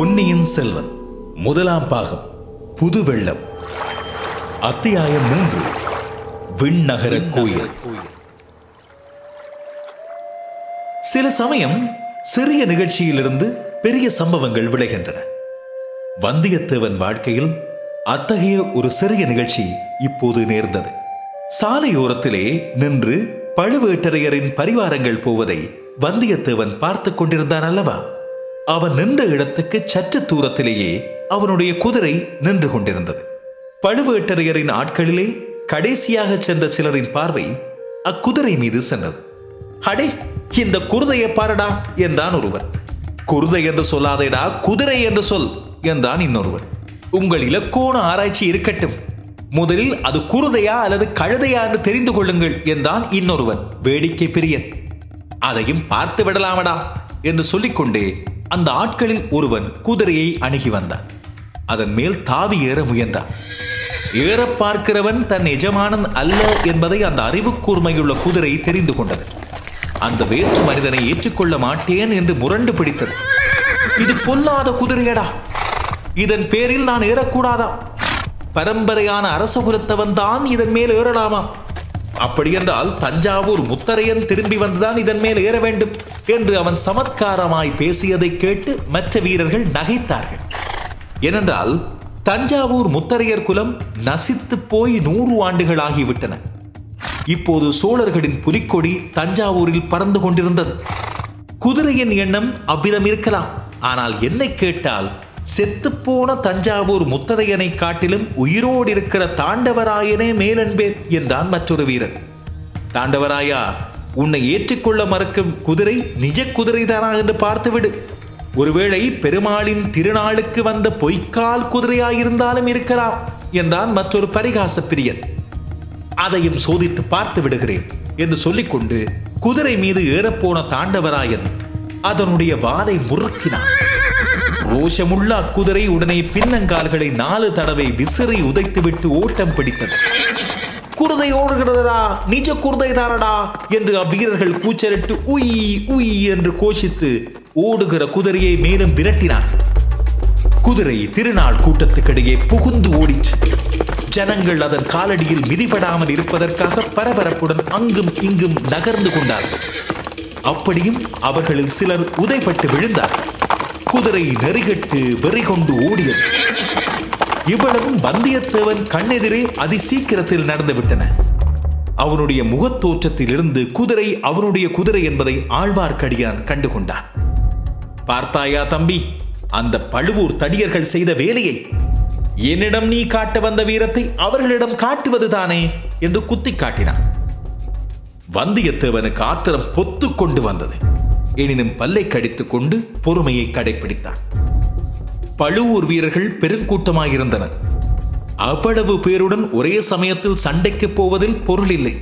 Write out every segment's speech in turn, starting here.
பொன்னியின் செல்வன் முதலாம் பாகம் புது வெள்ளம் அத்தியாயம் மூன்று விண்ணகர கோயில். சில சமயம் சிறிய நிகழ்ச்சியிலிருந்து பெரிய சம்பவங்கள் விளைகின்றன. வந்தியத்தேவன் வாழ்க்கையில் அத்தகைய ஒரு சிறிய நிகழ்ச்சி இப்போது நேர்ந்தது. சாலையோரத்திலே நின்று பழுவேட்டரையரின் பரிவாரங்கள் போவதை வந்தியத்தேவன் பார்த்து கொண்டிருந்தான் அல்லவா? அவன் நின்ற இடத்துக்கு சற்று தூரத்திலேயே அவனுடைய குதிரை நின்று கொண்டிருந்தது. பழுவேட்டரையரின் ஆட்களிலே கடைசியாக சென்ற சிலரின் பார்வை அக்குதிரை மீது சென்றது. அடே இந்த குருதையை பாரடா என்றான் ஒருவர் குருதை என்று சொல்லாதேடா குதிரை என்று சொல் என்றான் இன்னொருவன். உங்கள் இலக்கோண ஆராய்ச்சி இருக்கட்டும். முதலில் அது குருதையா அல்லது கழுதையா என்று தெரிந்து கொள்ளுங்கள் என்றான் இன்னொருவன். வேடிக்கை பிரியன். அதையும் பார்த்து விடலாமடா என்று சொல்லிக்கொண்டே அந்த ஆட்களில் ஒருவன் குதிரையை அணுகி வந்தான். அதன் மேல் தாவி ஏற முயன்றான். ஏற பார்க்கிறவன் தன் எஜமானன் அல்ல என்பதை அந்த அறிவு கூர்மையுள்ள குதிரை தெரிந்து கொண்டது. அந்த வேற்று மனிதனை ஏற்றுக்கொள்ள மாட்டேன் என்று முரண்டு பிடித்தது. இது பொல்லாத குதிரையடா. இதன் பேரில் நான் ஏறக்கூடாதா? பரம்பரையான அரச குலத்தவன் தான் இதன் மேல் ஏறலாமா? அப்படியென்றால் தஞ்சாவூர் முத்தரையன் திரும்பி வந்துதான் இதன் மேல் ஏற வேண்டும் என்று அவன் சமத்காரமாய் பேசியதை கேட்டு மற்ற வீரர்கள் நகைத்தார்கள். ஏனென்றால் தஞ்சாவூர் முத்தரையர் குலம் நசித்து போய் நூறு ஆண்டுகள் ஆகிவிட்டன இப்போது சோழர்களின் புலிக்கொடி தஞ்சாவூரில் பறந்து கொண்டிருந்தது. குதிரையின் எண்ணம் அவ்விதம் இருக்கலாம். ஆனால் என்னை கேட்டால் செத்துப்போன தஞ்சாவூர் முத்ததையனை காட்டிலும் உயிரோடு இருக்கிற தாண்டவராயனே மேலன்பேன் என்றான் மற்றொரு வீரன். தாண்டவராயா உன்னை ஏற்றுக்கொள்ள மறுக்கும் குதிரை நிஜ குதிரைதானா என்று பார்த்துவிடு. ஒருவேளை பெருமாளின் திருநாளுக்கு வந்த பொய்க்கால் குதிரையாயிருந்தாலும் இருக்கலாம் என்றான் மற்றொரு பரிகாச பிரியன். அதையும் சோதித்து பார்த்து விடுகிறேன் என்று சொல்லிக்கொண்டு குதிரை மீது ஏறப்போன தாண்டவராயன் அதனுடைய வாதை முறுக்கினான். ரோஷமுள்ள அக்குதிரை உடனே பின்னங்கால்களை நாலு தடவை விசிறி உதைத்துவிட்டு ஓட்டம் பிடித்தது. குருதை ஓடுகிறதா நிஜ குருதை தாரடா என்று அவ்வீரர்கள் கூச்சலிட்டு உய் உய் என்று கோஷித்து ஓடுகிற குதிரையை மேலும் விரட்டினார். குதிரை திருநாள் கூட்டத்துக்கிடையே புகுந்து ஓடிச்சு. ஜனங்கள் அதன் காலடியில் மிதிபடாமல் இருப்பதற்காக பரபரப்புடன் அங்கும் இங்கும் நகர்ந்து கொண்டார்கள். அப்படியும் அவர்களில் சிலர் உதைப்பட்டு விழுந்தார்கள். குதிரை நெறிகட்டு வெறி கொண்டு ஓடியது. இவ்வளவும் வந்தியத்தேவன் கண்ணெதிரே அதி சீக்கிரத்தில் நடந்துவிட்டன அவனுடைய முகத்தோற்றத்திலிருந்து குதிரை அவனுடைய குதிரை என்பதை ஆழ்வார்க்கடியான் கண்டுகொண்டான். பார்த்தாயா தம்பி அந்த பழுவூர் தடியர்கள் செய்த வேலையை? என்னிடம் நீ காட்ட வந்த வீரத்தை அவர்களிடம் காட்டுவதுதானே என்று குத்தி காட்டினான். வந்தியத்தேவனுக்கு ஆத்திரம் பொத்து கொண்டு வந்தது. எனினும் பல்லை கடித்துக் கொண்டு பொறுமையை கடைபிடித்தான் பழுவூர் வீரர்கள் பெருங்கூட்டமாயிருந்தனர். அவ்வளவு பேருடன் ஒரே சமயத்தில் சண்டைக்கு போவதில் பொருள் இல்லை.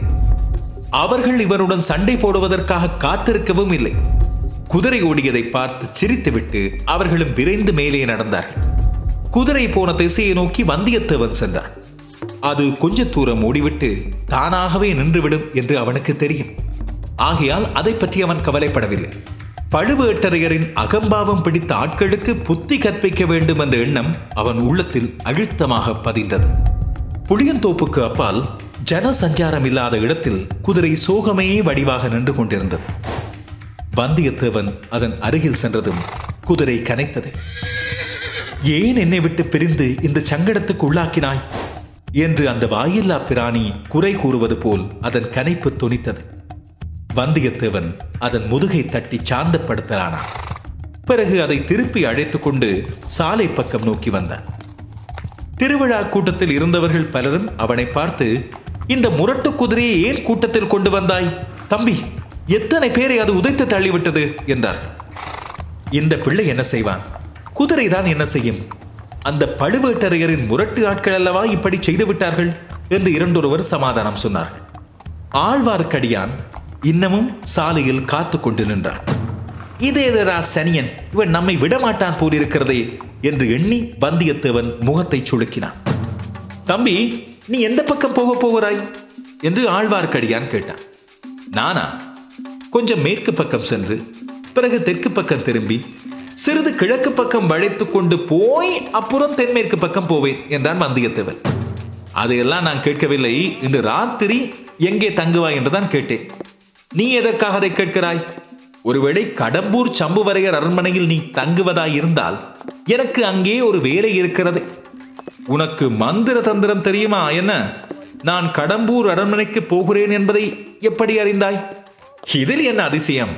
அவர்கள் இவருடன் சண்டை போடுவதற்காக காத்திருக்கவும் இல்லை. குதிரை ஓடியதை பார்த்து சிரித்துவிட்டு அவர்களும் விரைந்து மேலே நடந்தார்கள். குதிரை போன திசையை நோக்கி வந்தியத்தேவன் சென்றான். அது கொஞ்ச தூரம் ஓடிவிட்டு தானாகவே நின்றுவிடும் என்று அவனுக்கு தெரியும். ஆகையால் அதை பற்றி அவன் கவலைப்படவில்லை. பழுவேட்டரையரின் அகம்பாவம் பிடித்த ஆட்களுக்கு புத்தி கற்பிக்க வேண்டும் என்ற எண்ணம் அவன் உள்ளத்தில் அழுத்தமாக பதிந்தது. புளியந்தோப்புக்கு அப்பால் ஜன சஞ்சாரம் இல்லாத இடத்தில் குதிரை சோகமே வடிவாக நின்று கொண்டிருந்தது. வந்தியத்தேவன் அதன் அருகில் சென்றதும் குதிரை கனைத்தது. ஏன் என்னை விட்டு பிரிந்து இந்த சங்கடத்துக்கு உள்ளாக்கினாய்? என்று அந்த வாயில்லா பிராணி குறை கூறுவது போல் அதன் கனைப்பு துணித்தது வந்தியத்தேவன் அதன் முதுகை தட்டி சாந்தப்படுத்தலானான். பிறகு அதை திருப்பி அழைத்துக் கொண்டு சாலை பக்கம் நோக்கி வந்தான். திருவிழா கூட்டத்தில் இருந்தவர்கள் பலரும் அவனை பார்த்து இந்த முரட்டு குதிரையை ஏன் கூட்டத்தில் கொண்டு வந்தாய்? தம்பி எத்தனை பேரை அது உதைத்து தள்ளிவிட்டது? என்றார். இந்த பிள்ளை என்ன செய்வான்? குதிரைதான் என்ன செய்யும்? அந்த பழுவேட்டரையரின் முரட்டு ஆட்கள் அல்லவா இப்படி செய்து விட்டார்கள் என்று இரண்டொருவர் சமாதானம் சொன்னார்கள். ஆழ்வார்க்கடியான் இன்னமும் சாலையில் காத்து கொண்டு நின்றான். இதேதரா சனியன் இவன் நம்மை விடமாட்டான் போலிருக்கிறதே என்று எண்ணி வந்தியத்தேவன் முகத்தை சுளுக்கினான். தம்பி நீ எந்த பக்கம் போக போகிறாய்? என்று ஆழ்வார்க்கடியான் கேட்டான். நானா? கொஞ்சம் மேற்கு பக்கம் சென்று பிறகு தெற்கு பக்கம் திரும்பி சிறிது கிழக்கு பக்கம் வளைத்து கொண்டு போய் அப்புறம் தென்மேற்கு பக்கம் போவேன் என்றான் வந்தியத்தேவன். அதையெல்லாம் நான் கேட்கவில்லை. இன்று ராத்திரி எங்கே தங்குவாய் என்றுதான் கேட்டேன். நீ எதற்காக அதை கேட்கிறாய்? ஒருவேளை கடம்பூர் சம்புவரையர் அரண்மனையில் நீ தங்குவதாய் இருந்தால் எனக்கு அங்கே ஒரு வேலை இருக்கிறது. உனக்கு மந்திர தந்திரம் தெரியுமா என்ன? நான் கடம்பூர் அரண்மனைக்கு போகிறேன் என்பதை எப்படி அறிந்தாய்? இதில் என்ன அதிசயம்?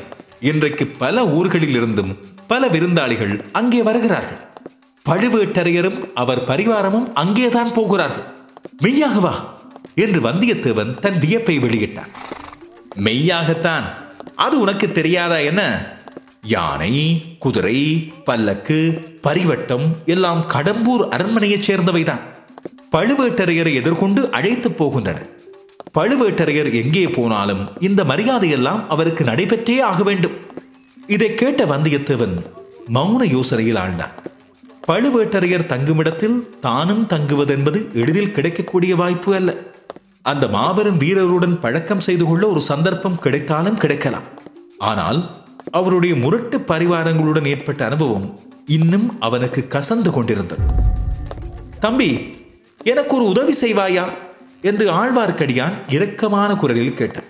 இன்றைக்கு பல ஊர்களில் இருந்தும் பல விருந்தாளிகள் அங்கே வருகிறார்கள். பழுவேட்டரையரும் அவர் பரிவாரமும் அங்கேதான் போகிறார்கள். மெய்யாகவா என்று வந்தியத்தேவன் தன் வியப்பை வெளியிட்டான். மெய்யாகத்தான். அது உனக்கு தெரியாதா என்ன? யானை குதிரை பல்லக்கு பரிவட்டம் எல்லாம் கடம்பூர் அரண்மனையைச் சேர்ந்தவைதான். பழுவேட்டரையரை எதிர்கொண்டு அழைத்து போகின்றன பழுவேட்டரையர் எங்கே போனாலும் இந்த மரியாதையெல்லாம் அவருக்கு நடைபெற்றே ஆக வேண்டும். இதை கேட்ட வந்தியத்தேவன் மௌன யோசனையில் ஆழ்ந்தான். பழுவேட்டரையர் தங்குமிடத்தில் தானும் தங்குவதென்பது எளிதில் கிடைக்கக்கூடிய வாய்ப்பு அல்ல. அந்த மாபெரும் வீரருடன் பழக்கம் செய்து கொள்ள ஒரு சந்தர்ப்பம் கிடைத்தாலும் கிடைக்கலாம். ஆனால் அவருடைய முரட்டு பரிவாரங்களுடன் ஏற்பட்ட அனுபவம் இன்னும் அவனுக்கு கசந்து கொண்டிருந்தது. தம்பி எனக்கு ஒரு உதவி செய்வாயா? என்று ஆழ்வார்க்கடியான் இரக்கமான குரலில் கேட்டான்.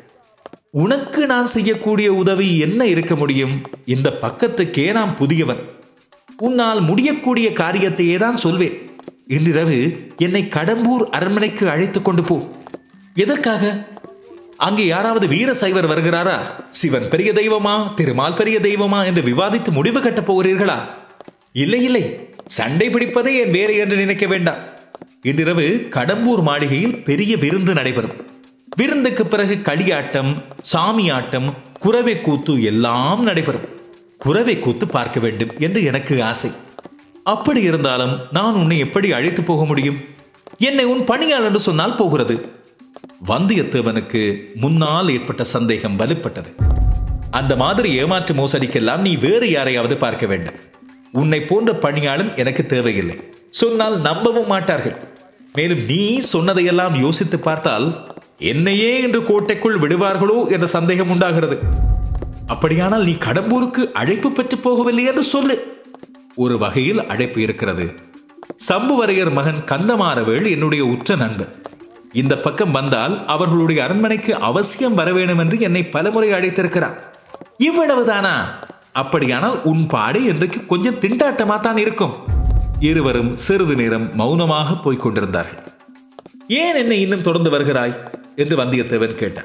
உனக்கு நான் செய்யக்கூடிய உதவி என்ன இருக்க முடியும்? இந்த பக்கத்துக்கே நான் புதியவன். உன்னால் முடியக்கூடிய காரியத்தையே தான் சொல்வேன். இன்றிரவு என்னை கடம்பூர் அரண்மனைக்கு அழைத்து கொண்டு போ. எதற்காக? அங்கே யாராவது வீர சைவர் வருகிறாரா? சிவன் பெரிய தெய்வமா? திருமால் பெரிய தெய்வமா? என்று விவாதித்து முடிவு கட்டப் போகிறீர்களா? இல்லை இல்லை. சண்டை பிடிப்பதே என் வேலை என்று நினைக்க வேண்டாம். இன்றிரவு கடம்பூர் மாளிகையில் பெரிய விருந்து நடைபெறும். விருந்துக்கு பிறகு களியாட்டம் சாமியாட்டம் குறவை கூத்து எல்லாம் நடைபெறும். குறவை கூத்து பார்க்க வேண்டும் என்று எனக்கு ஆசை. அப்படி இருந்தாலும் நான் உன்னை எப்படி அழைத்து போக முடியும்? என்னை உன் பணியாளர் என்று சொன்னால் போகிறது. வந்தியத்தேவனுக்கு முன்னால் ஏற்பட்ட சந்தேகம் வலுப்பட்டது. அந்த மாதிரி ஏமாற்று மோசடிக்கெல்லாம் நீ வேறு யாரையாவது பார்க்க வேண்டும். உன்னை போன்ற பணியாளன் எனக்கு தேவையில்லை. சொன்னால் நம்பவும் மாட்டார்கள். மேலும் நீ சொன்னதையெல்லாம் யோசித்து பார்த்தால் என்னையே இன்று கோட்டைக்குள் விடுவார்களோ என்ற சந்தேகம் உண்டாகிறது. அப்படியானால் நீ கடம்பூருக்கு அழைப்பு பெற்று போகவில்லை என்று சொல்லு. ஒரு வகையில் அழைப்பு இருக்கிறது. சம்புவரையர் மகன் கந்தமாறவேள் என்னுடைய உற்ற நண்பன். இந்த பக்கம் வந்தால் அவர்களுடைய அரண்மனைக்கு அவசியம் வர வேண்டும் என்று என்னை பலமுறை அழைத்திருக்கிறார். இவ்வளவுதானா? அப்படியானால் உன் பாடு இன்றைக்கு கொஞ்சம் திண்டாட்டமா தான் இருக்கும். இருவரும் சிறிது நேரம் மௌனமாக போய்க் கொண்டிருந்தார்கள். ஏன் என்னை இன்னும் தொடர்ந்து வருகிறாய்? என்று வந்தியத்தேவன் கேட்டான்.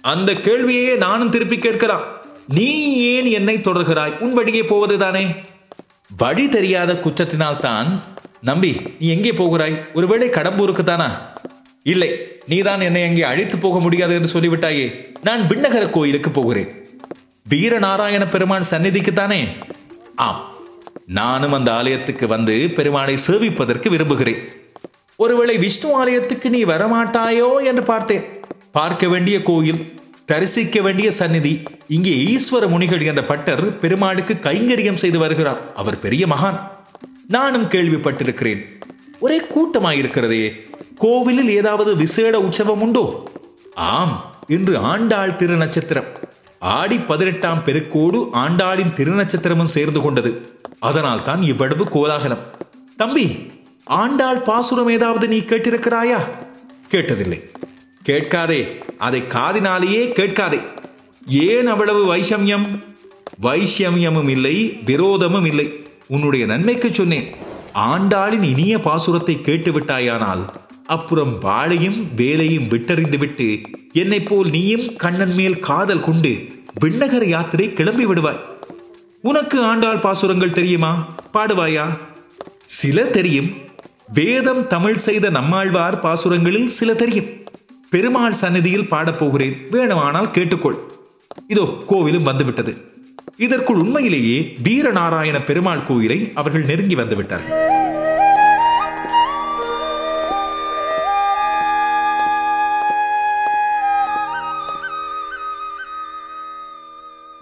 அந்த கேள்வியே நானும் திருப்பி கேட்கலாம். நீ ஏன் என்னை தொடர்கிறாய்? உன் வழியே போவதுதானே? வழி தெரியாத குற்றத்தினால் தான் நம்பி நீ எங்கே போகிறாய்? ஒருவேளை கடம்பூருக்கு தானா இல்லை நீதான் என்னை அங்கே அழைத்து போக முடியாது என்று சொல்லிவிட்டாயே. நான் விண்ணகர கோயிலுக்கு போகிறேன். வீரநாராயண பெருமான் சந்நிதிக்கு தானே ஆம் நானும் அந்த ஆலயத்துக்கு வந்து பெருமானை சேவிப்பதற்கு விரும்புகிறேன். ஒருவேளை விஷ்ணு ஆலயத்துக்கு நீ வரமாட்டாயோ என்று பார்த்தேன். பார்க்க வேண்டிய கோயில் தரிசிக்க வேண்டிய சந்நிதி இங்கே ஈஸ்வர முனிகள் என்ற பட்டர் பெருமாளுக்கு கைங்கரியம் செய்து வருகிறார். அவர் பெரிய மகான். நானும் கேள்விப்பட்டிருக்கிறேன். ஒரே கூட்டமாயிருக்கிறதே. கோவிலில் ஏதாவது விசேட உற்சவம் உண்டோ ஆம் இன்று ஆண்டாள் திருநட்சத்திரம். ஆடி பதினெட்டாம் பெருக்கோடு ஆண்டாளின் திருநட்சத்திரமும் சேர்ந்து கொண்டது. அதனால் தான் இவ்வளவு கோலாகலம். தம்பி ஆண்டாள் பாசுரம் ஏதாவது நீ கேட்டிருக்கிறாயா? கேட்டதில்லை. கேட்காதே அதை காதினாலேயே கேட்காதே. ஏன் அவ்வளவு வைஷமியம்? வைஷமியமும் இல்லை விரோதமும் இல்லை. உன்னுடைய நன்மைக்கு சொன்னேன். ஆண்டாளின் இனிய பாசுரத்தை கேட்டுவிட்டாயானால் அப்புறம் வாழையும் வேலையும் விட்டறிந்துவிட்டு என்னைப் போல் நீயும் கண்ணன் மேல் காதல் கொண்டு விண்ணகர யாத்திரை கிளம்பி விடுவாய். உனக்கு ஆண்டாள் பாசுரங்கள் தெரியுமா? பாடுவாயா? சில தெரியும். வேதம் தமிழ் செய்த நம்மாழ்வார் பாசுரங்களில் சில தெரியும். பெருமாள் சந்நிதியில் பாடப்போகிறேன் வேணுமானால் கேட்டுக்கொள். இதோ கோவிலும் வந்துவிட்டது. இதற்குள் உண்மையிலேயே வீரநாராயண பெருமாள் கோயிலை அவர்கள் நெருங்கி வந்துவிட்டார்கள்.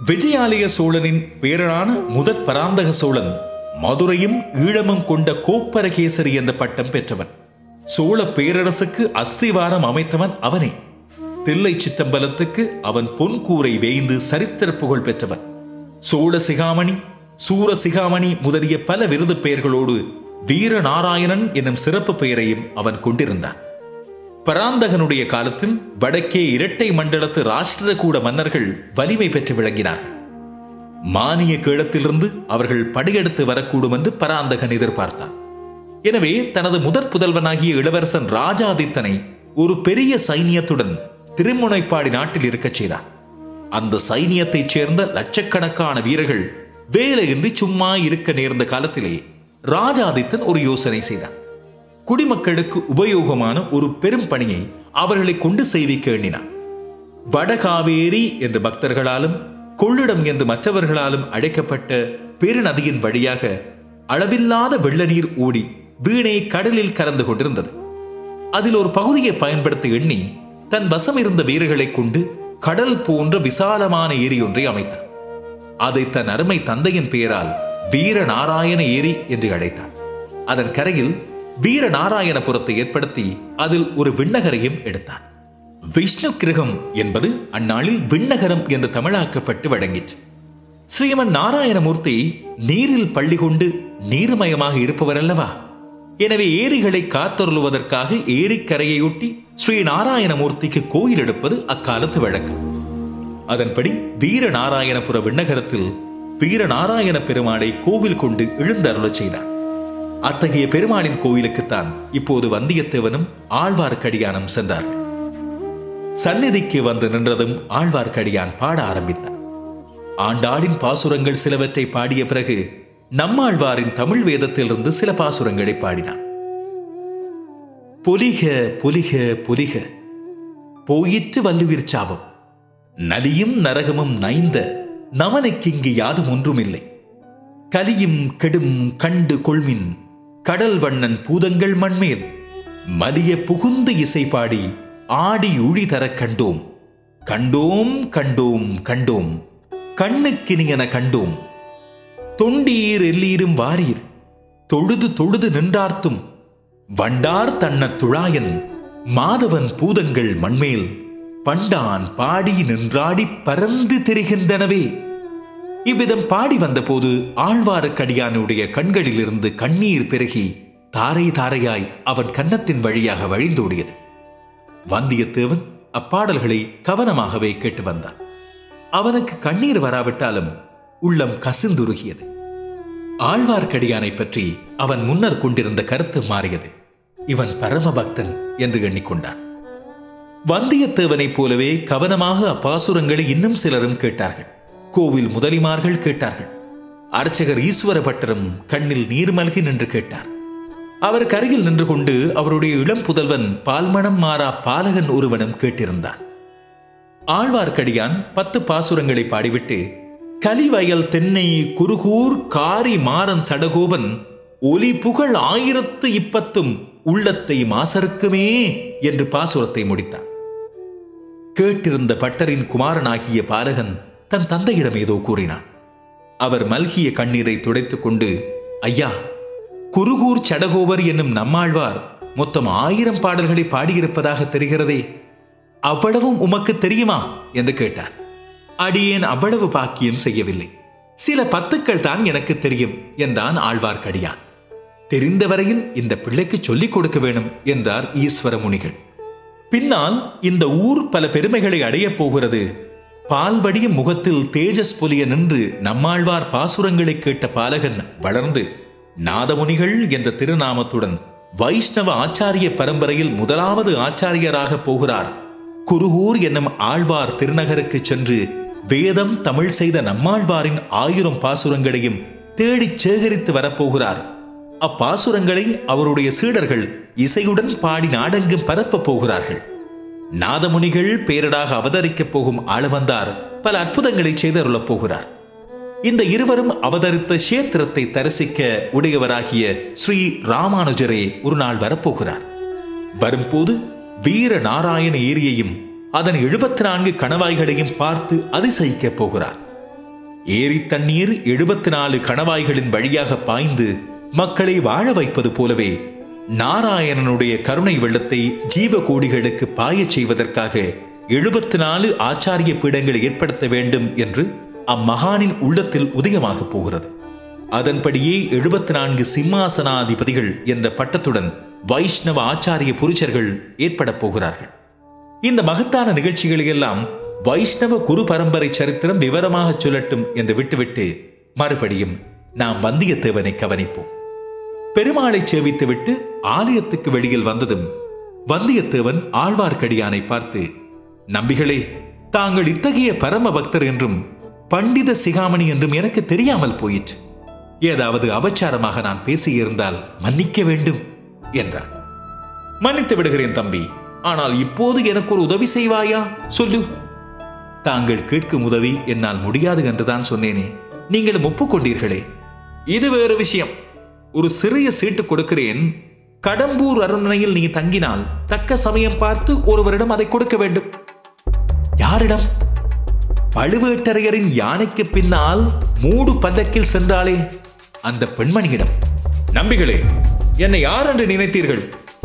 விஜயாலய சோழனின் பேரனான முதற் பராந்தக சோழன் மதுரையும் ஈழமும் கொண்ட கோப்பரகேசரி என்ற பட்டம் பெற்றவன். சோழ பேரரசுக்கு அஸ்திவாரம் அமைத்தவன் அவனே. தில்லை சிற்றம்பலத்துக்கு அவன் பொன் கூரை வேய்ந்து சரித்திர புகழ் பெற்றவன். சோழ சிகாமணி சூரசிகாமணி முதலிய பல விருது பெயர்களோடு வீரநாராயணன் என்னும் சிறப்பு பெயரையும் அவன் கொண்டிருந்தான். பராந்தகனுடைய காலத்தில் வடக்கே இரட்டை மண்டலத்து ராஷ்டிரகூட மன்னர்கள் வலிமை பெற்று விளங்கினார் மானிய கீழத்திலிருந்து அவர்கள் படையெடுத்து வரக்கூடும் என்று பராந்தகன் எதிர்பார்த்தான். எனவே தனது முதற் புதல்வனாகிய இளவரசன் ராஜாதித்தனை ஒரு பெரிய சைனியத்துடன் திருமுனைப்பாடி நாட்டில் இருக்கச் செய்தான். அந்த சைனியத்தைச் சேர்ந்த லட்சக்கணக்கான வீரர்கள் வேலையின்றி சும்மா இருக்க நேர்ந்த காலத்திலே ராஜாதித்தன் ஒரு யோசனை செய்தான். குடிமக்களுக்கு உபயோகமான ஒரு பெரும் பணியை அவர்களை கொண்டு செய்விக்க எண்ணினான். வடகாவேரி என்று பக்தர்களாலும் கொள்ளிடம் என்று மற்றவர்களாலும் அழைக்கப்பட்ட பெருநதியின் வழியாக அளவில்லாத வெள்ள நீர் ஓடி வீணை கடலில் கலந்து கொண்டிருந்தது. அதில் ஒரு பகுதியை பயன்படுத்த எண்ணி தன் வசம் இருந்த வீரர்களை கொண்டு கடல் போன்ற விசாலமான ஏரி ஒன்றை அமைத்தான். அதை தன் அருமை தந்தையின் பெயரால் வீரநாராயண ஏரி என்று அழைத்தார் அதன் கரையில் வீரநாராயணபுரத்தை ஏற்படுத்தி அதில் ஒரு விண்ணகரையும் எடுத்தான். விஷ்ணு கிரகம் என்பது அந்நாளில் விண்ணகரம் என்று தமிழாக்கப்பட்டு வழங்கிற்று. ஸ்ரீமன் நாராயணமூர்த்தி நீரில் பள்ளி கொண்டு நீர்மயமாக இருப்பவர் அல்லவா எனவே ஏரிகளை காத்தருளுவதற்காக ஏரிக்கரையொட்டி ஸ்ரீ நாராயணமூர்த்திக்கு கோயில் எடுப்பது அக்காலத்து வழக்கம். அதன்படி வீரநாராயணபுர விண்ணகரத்தில் வீரநாராயண பெருமாளை கோவில் கொண்டு எழுந்தருளச் செய்தார். அத்தகைய பெருமாளின் கோயிலுக்குத்தான் இப்போது வந்தியத்தேவனும் ஆழ்வார்க்கடியானும் சென்றார்கள். சந்நிதிக்கு வந்து நின்றதும் ஆழ்வார்க்கடியான் பாட ஆரம்பித்தார் ஆண்டாளின் பாசுரங்கள் சிலவற்றை பாடிய பிறகு நம்மாழ்வாரின் தமிழ் வேதத்திலிருந்து சில பாசுரங்களை பாடினான். பொலிக பொலிக பொலிக போயிற்று வல்லுயிர் சாபம். நலியும் நரகமும் நைந்த நமனுக்கிங்கு யாதும் ஒன்றுமில்லை. கலியும் கெடும் கண்டு கொள்மின் கடல் வண்ணன் பூதங்கள் மண்மேல். மலிய புகுந்து இசை பாடி ஆடி உழி தரக் கண்டோம். கண்டோம் கண்டோம் கண்டோம். கண்ணுக்கினியன கண்டோம். தொண்டீர் எல்லீரும் வாரீர். தொழுது தொழுது நின்றார்த்தும். வண்டார் தன்ன துழாயன் மாதவன் பூதங்கள் மண்மேல். பண்டான் பாடி நின்றாடி பறந்து திரிகின்றனவே. இவ்விதம் பாடி வந்தபோது ஆழ்வாருக்கடியானுடைய கண்களிலிருந்து கண்ணீர் பெருகி தாரை தாரையாய் அவன் கன்னத்தின் வழியாக வழிந்தோடியது. வந்தியத்தேவன் அப்பாடல்களை கவனமாகவே கேட்டு வந்தான். அவனுக்கு கண்ணீர் வராவிட்டாலும் உள்ளம் கசிந்துருகியது. ஆழ்வார்க்கடியானை பற்றி அவன் முன்னர் கொண்டிருந்த கருத்து மாறியது. இவன் பரம பக்தன் என்று எண்ணிக்கொண்டான். வந்தியத்தேவனைப் போலவே கவனமாக அப்பாசுரங்களை இன்னும் சிலரும் கேட்டார்கள். கோவில் முதலிமார்கள் கேட்டார்கள். அர்ச்சகர் ஈஸ்வர பட்டரும் கண்ணில் நீர் மல்கி நின்று கேட்டார். அவர் கருகில் நின்று கொண்டு அவருடைய இளம் புதல்வன் பால்மணம் மாறா பாலகன் ஒருவனும் கேட்டிருந்தான். ஆழ்வார்க்கடியான் பத்து பாசுரங்களை பாடிவிட்டு கலிவயல் தென்னை குருகூர் காரி மாறன் சடகோபன் ஒலி புகழ் ஆயிரத்து இப்பத்தும் உள்ளத்தை மாசருக்குமே என்று பாசுரத்தை முடித்தான். கேட்டிருந்த பட்டரின் குமாரனாகிய பாலகன் தன் தந்தையிடம் ஏதோ கூறினான். அவர் மல்கிய கண்ணீரை துடைத்துக் கொண்டு ஐயா குருகூர் சடகோவர் என்னும் நம்மாழ்வார் மொத்தம் ஆயிரம் பாடல்களை பாடியிருப்பதாக தெரிகிறதே அவ்வளவும் உமக்கு தெரியுமா? என்று கேட்டார் அடியேன் அவ்வளவு பாக்கியம் செய்யவில்லை. சில பத்துக்கள் தான் எனக்கு தெரியும் என்றான் ஆழ்வார்க்கடியான். தெரிந்த வரையில் இந்த பிள்ளைக்கு சொல்லிக் கொடுக்க வேணும் என்றார் ஈஸ்வர முனிகள். பின்னால் இந்த ஊர் பல பெருமைகளை அடையப் போகிறது. பால்வடிய முகத்தில் தேஜஸ் பொலிய நின்று நம்மாழ்வார் பாசுரங்களை கேட்ட பாலகன் வளர்ந்து நாதமுனிகள் என்ற திருநாமத்துடன் வைஷ்ணவ ஆச்சாரிய பரம்பரையில் முதலாவது ஆச்சாரியராக போகிறார். குருகூர் என்னும் ஆழ்வார் திருநகருக்கு சென்று வேதம் தமிழ் செய்த நம்மாழ்வாரின் ஆயிரம் பாசுரங்களையும் தேடிச் சேகரித்து வரப்போகிறார். அப்பாசுரங்களை அவருடைய சீடர்கள் இசையுடன் பாடி நாடெங்கும் பரப்பப் போகிறார்கள். நாதமுனிகள் பேரடாக அவதரிக்கப் போகும் ஆளவந்தார் பல அற்புதங்களை செய்தருளப் போகிறார். இந்த இருவரும் அவதரித்த சேத்திரத்தை தரிசிக்க உடையவராகிய ஸ்ரீ ராமானுஜரே ஒரு நாள் வரப்போகிறார். வரும்போது வீர நாராயண ஏரியையும் அதன் எழுபத்தி நான்கு கணவாய்களையும் பார்த்து அதிசயிக்கப் போகிறார். ஏரி தண்ணீர் எழுபத்தி நாலு கணவாய்களின் வழியாக பாய்ந்து மக்களை வாழ வைப்பது போலவே நாராயணனுடைய கருணை வெள்ளத்தை ஜீவ கோடிகளுக்கு பாயச் செய்வதற்காக எழுபத்தி நாலு ஆச்சாரிய பீடங்களை ஏற்படுத்த வேண்டும் என்று அம்மகானின் உள்ளத்தில் உதயமாக போகிறது. அதன்படியே எழுபத்தி நான்கு சிம்மாசனாதிபதிகள் என்ற பட்டத்துடன் வைஷ்ணவ ஆச்சாரிய புருஷர்கள் ஏற்பட போகிறார்கள். இந்த மகத்தான நிகழ்ச்சிகளை எல்லாம் வைஷ்ணவ குரு பரம்பரை சரித்திரம் விவரமாக சொல்லட்டும் என்று விட்டுவிட்டு மறுபடியும் நாம் வந்தியத்தேவனை கவனிப்போம். பெருமாளை சேவித்துவிட்டு ஆலயத்துக்கு வெளியில் வந்ததும் வந்தியத்தேவன் ஆழ்வார்க்கடியானை பார்த்து நம்பிகளே தாங்கள் இத்தகைய பரம பக்தர் என்றும் பண்டித சிகாமணி என்றும் எனக்கு தெரியாமல் போயிற்று. ஏதாவது அபச்சாரமாக நான் பேசியிருந்தால் மன்னிக்க வேண்டும் என்றான். மன்னித்து விடுகிறேன் தம்பி. ஆனால் இப்போது எனக்கு ஒரு உதவி செய்வாயா? சொல்லு. தாங்கள் கேட்கும் உதவி என்னால் முடியாது என்றுதான் சொன்னேனே. நீங்களும் ஒப்புக்கொண்டீர்களே. இது வேறு விஷயம். ஒரு சிறிய சீட்டு கொடுக்கிறேன். கடம்பூர் அரண்மனையில் நீ தங்கினால் தக்க சமயம் பார்த்து ஒருவரிடம் அதை கொடுக்க வேண்டும். யாரிடம்? பழுவேட்டரையரின் யானைக்கு பின்னால் மூடு பல்லக்கில் சென்றாளே. அந்த பெண்மணியிடம் நம்பிகளே என்னை யார் என்று நினைத்தீர்கள்?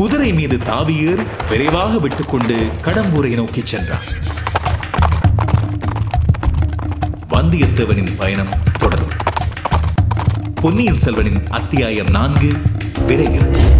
குதிரை மீது தாவியேறி விரைவாக விட்டுக்கொண்டு கடம்பூரை நோக்கி சென்றான். வந்தியத்தேவனின் பயணம் தொடரும். பொன்னியின் செல்வனின் அத்தியாயம் நான்கு விரைகிறது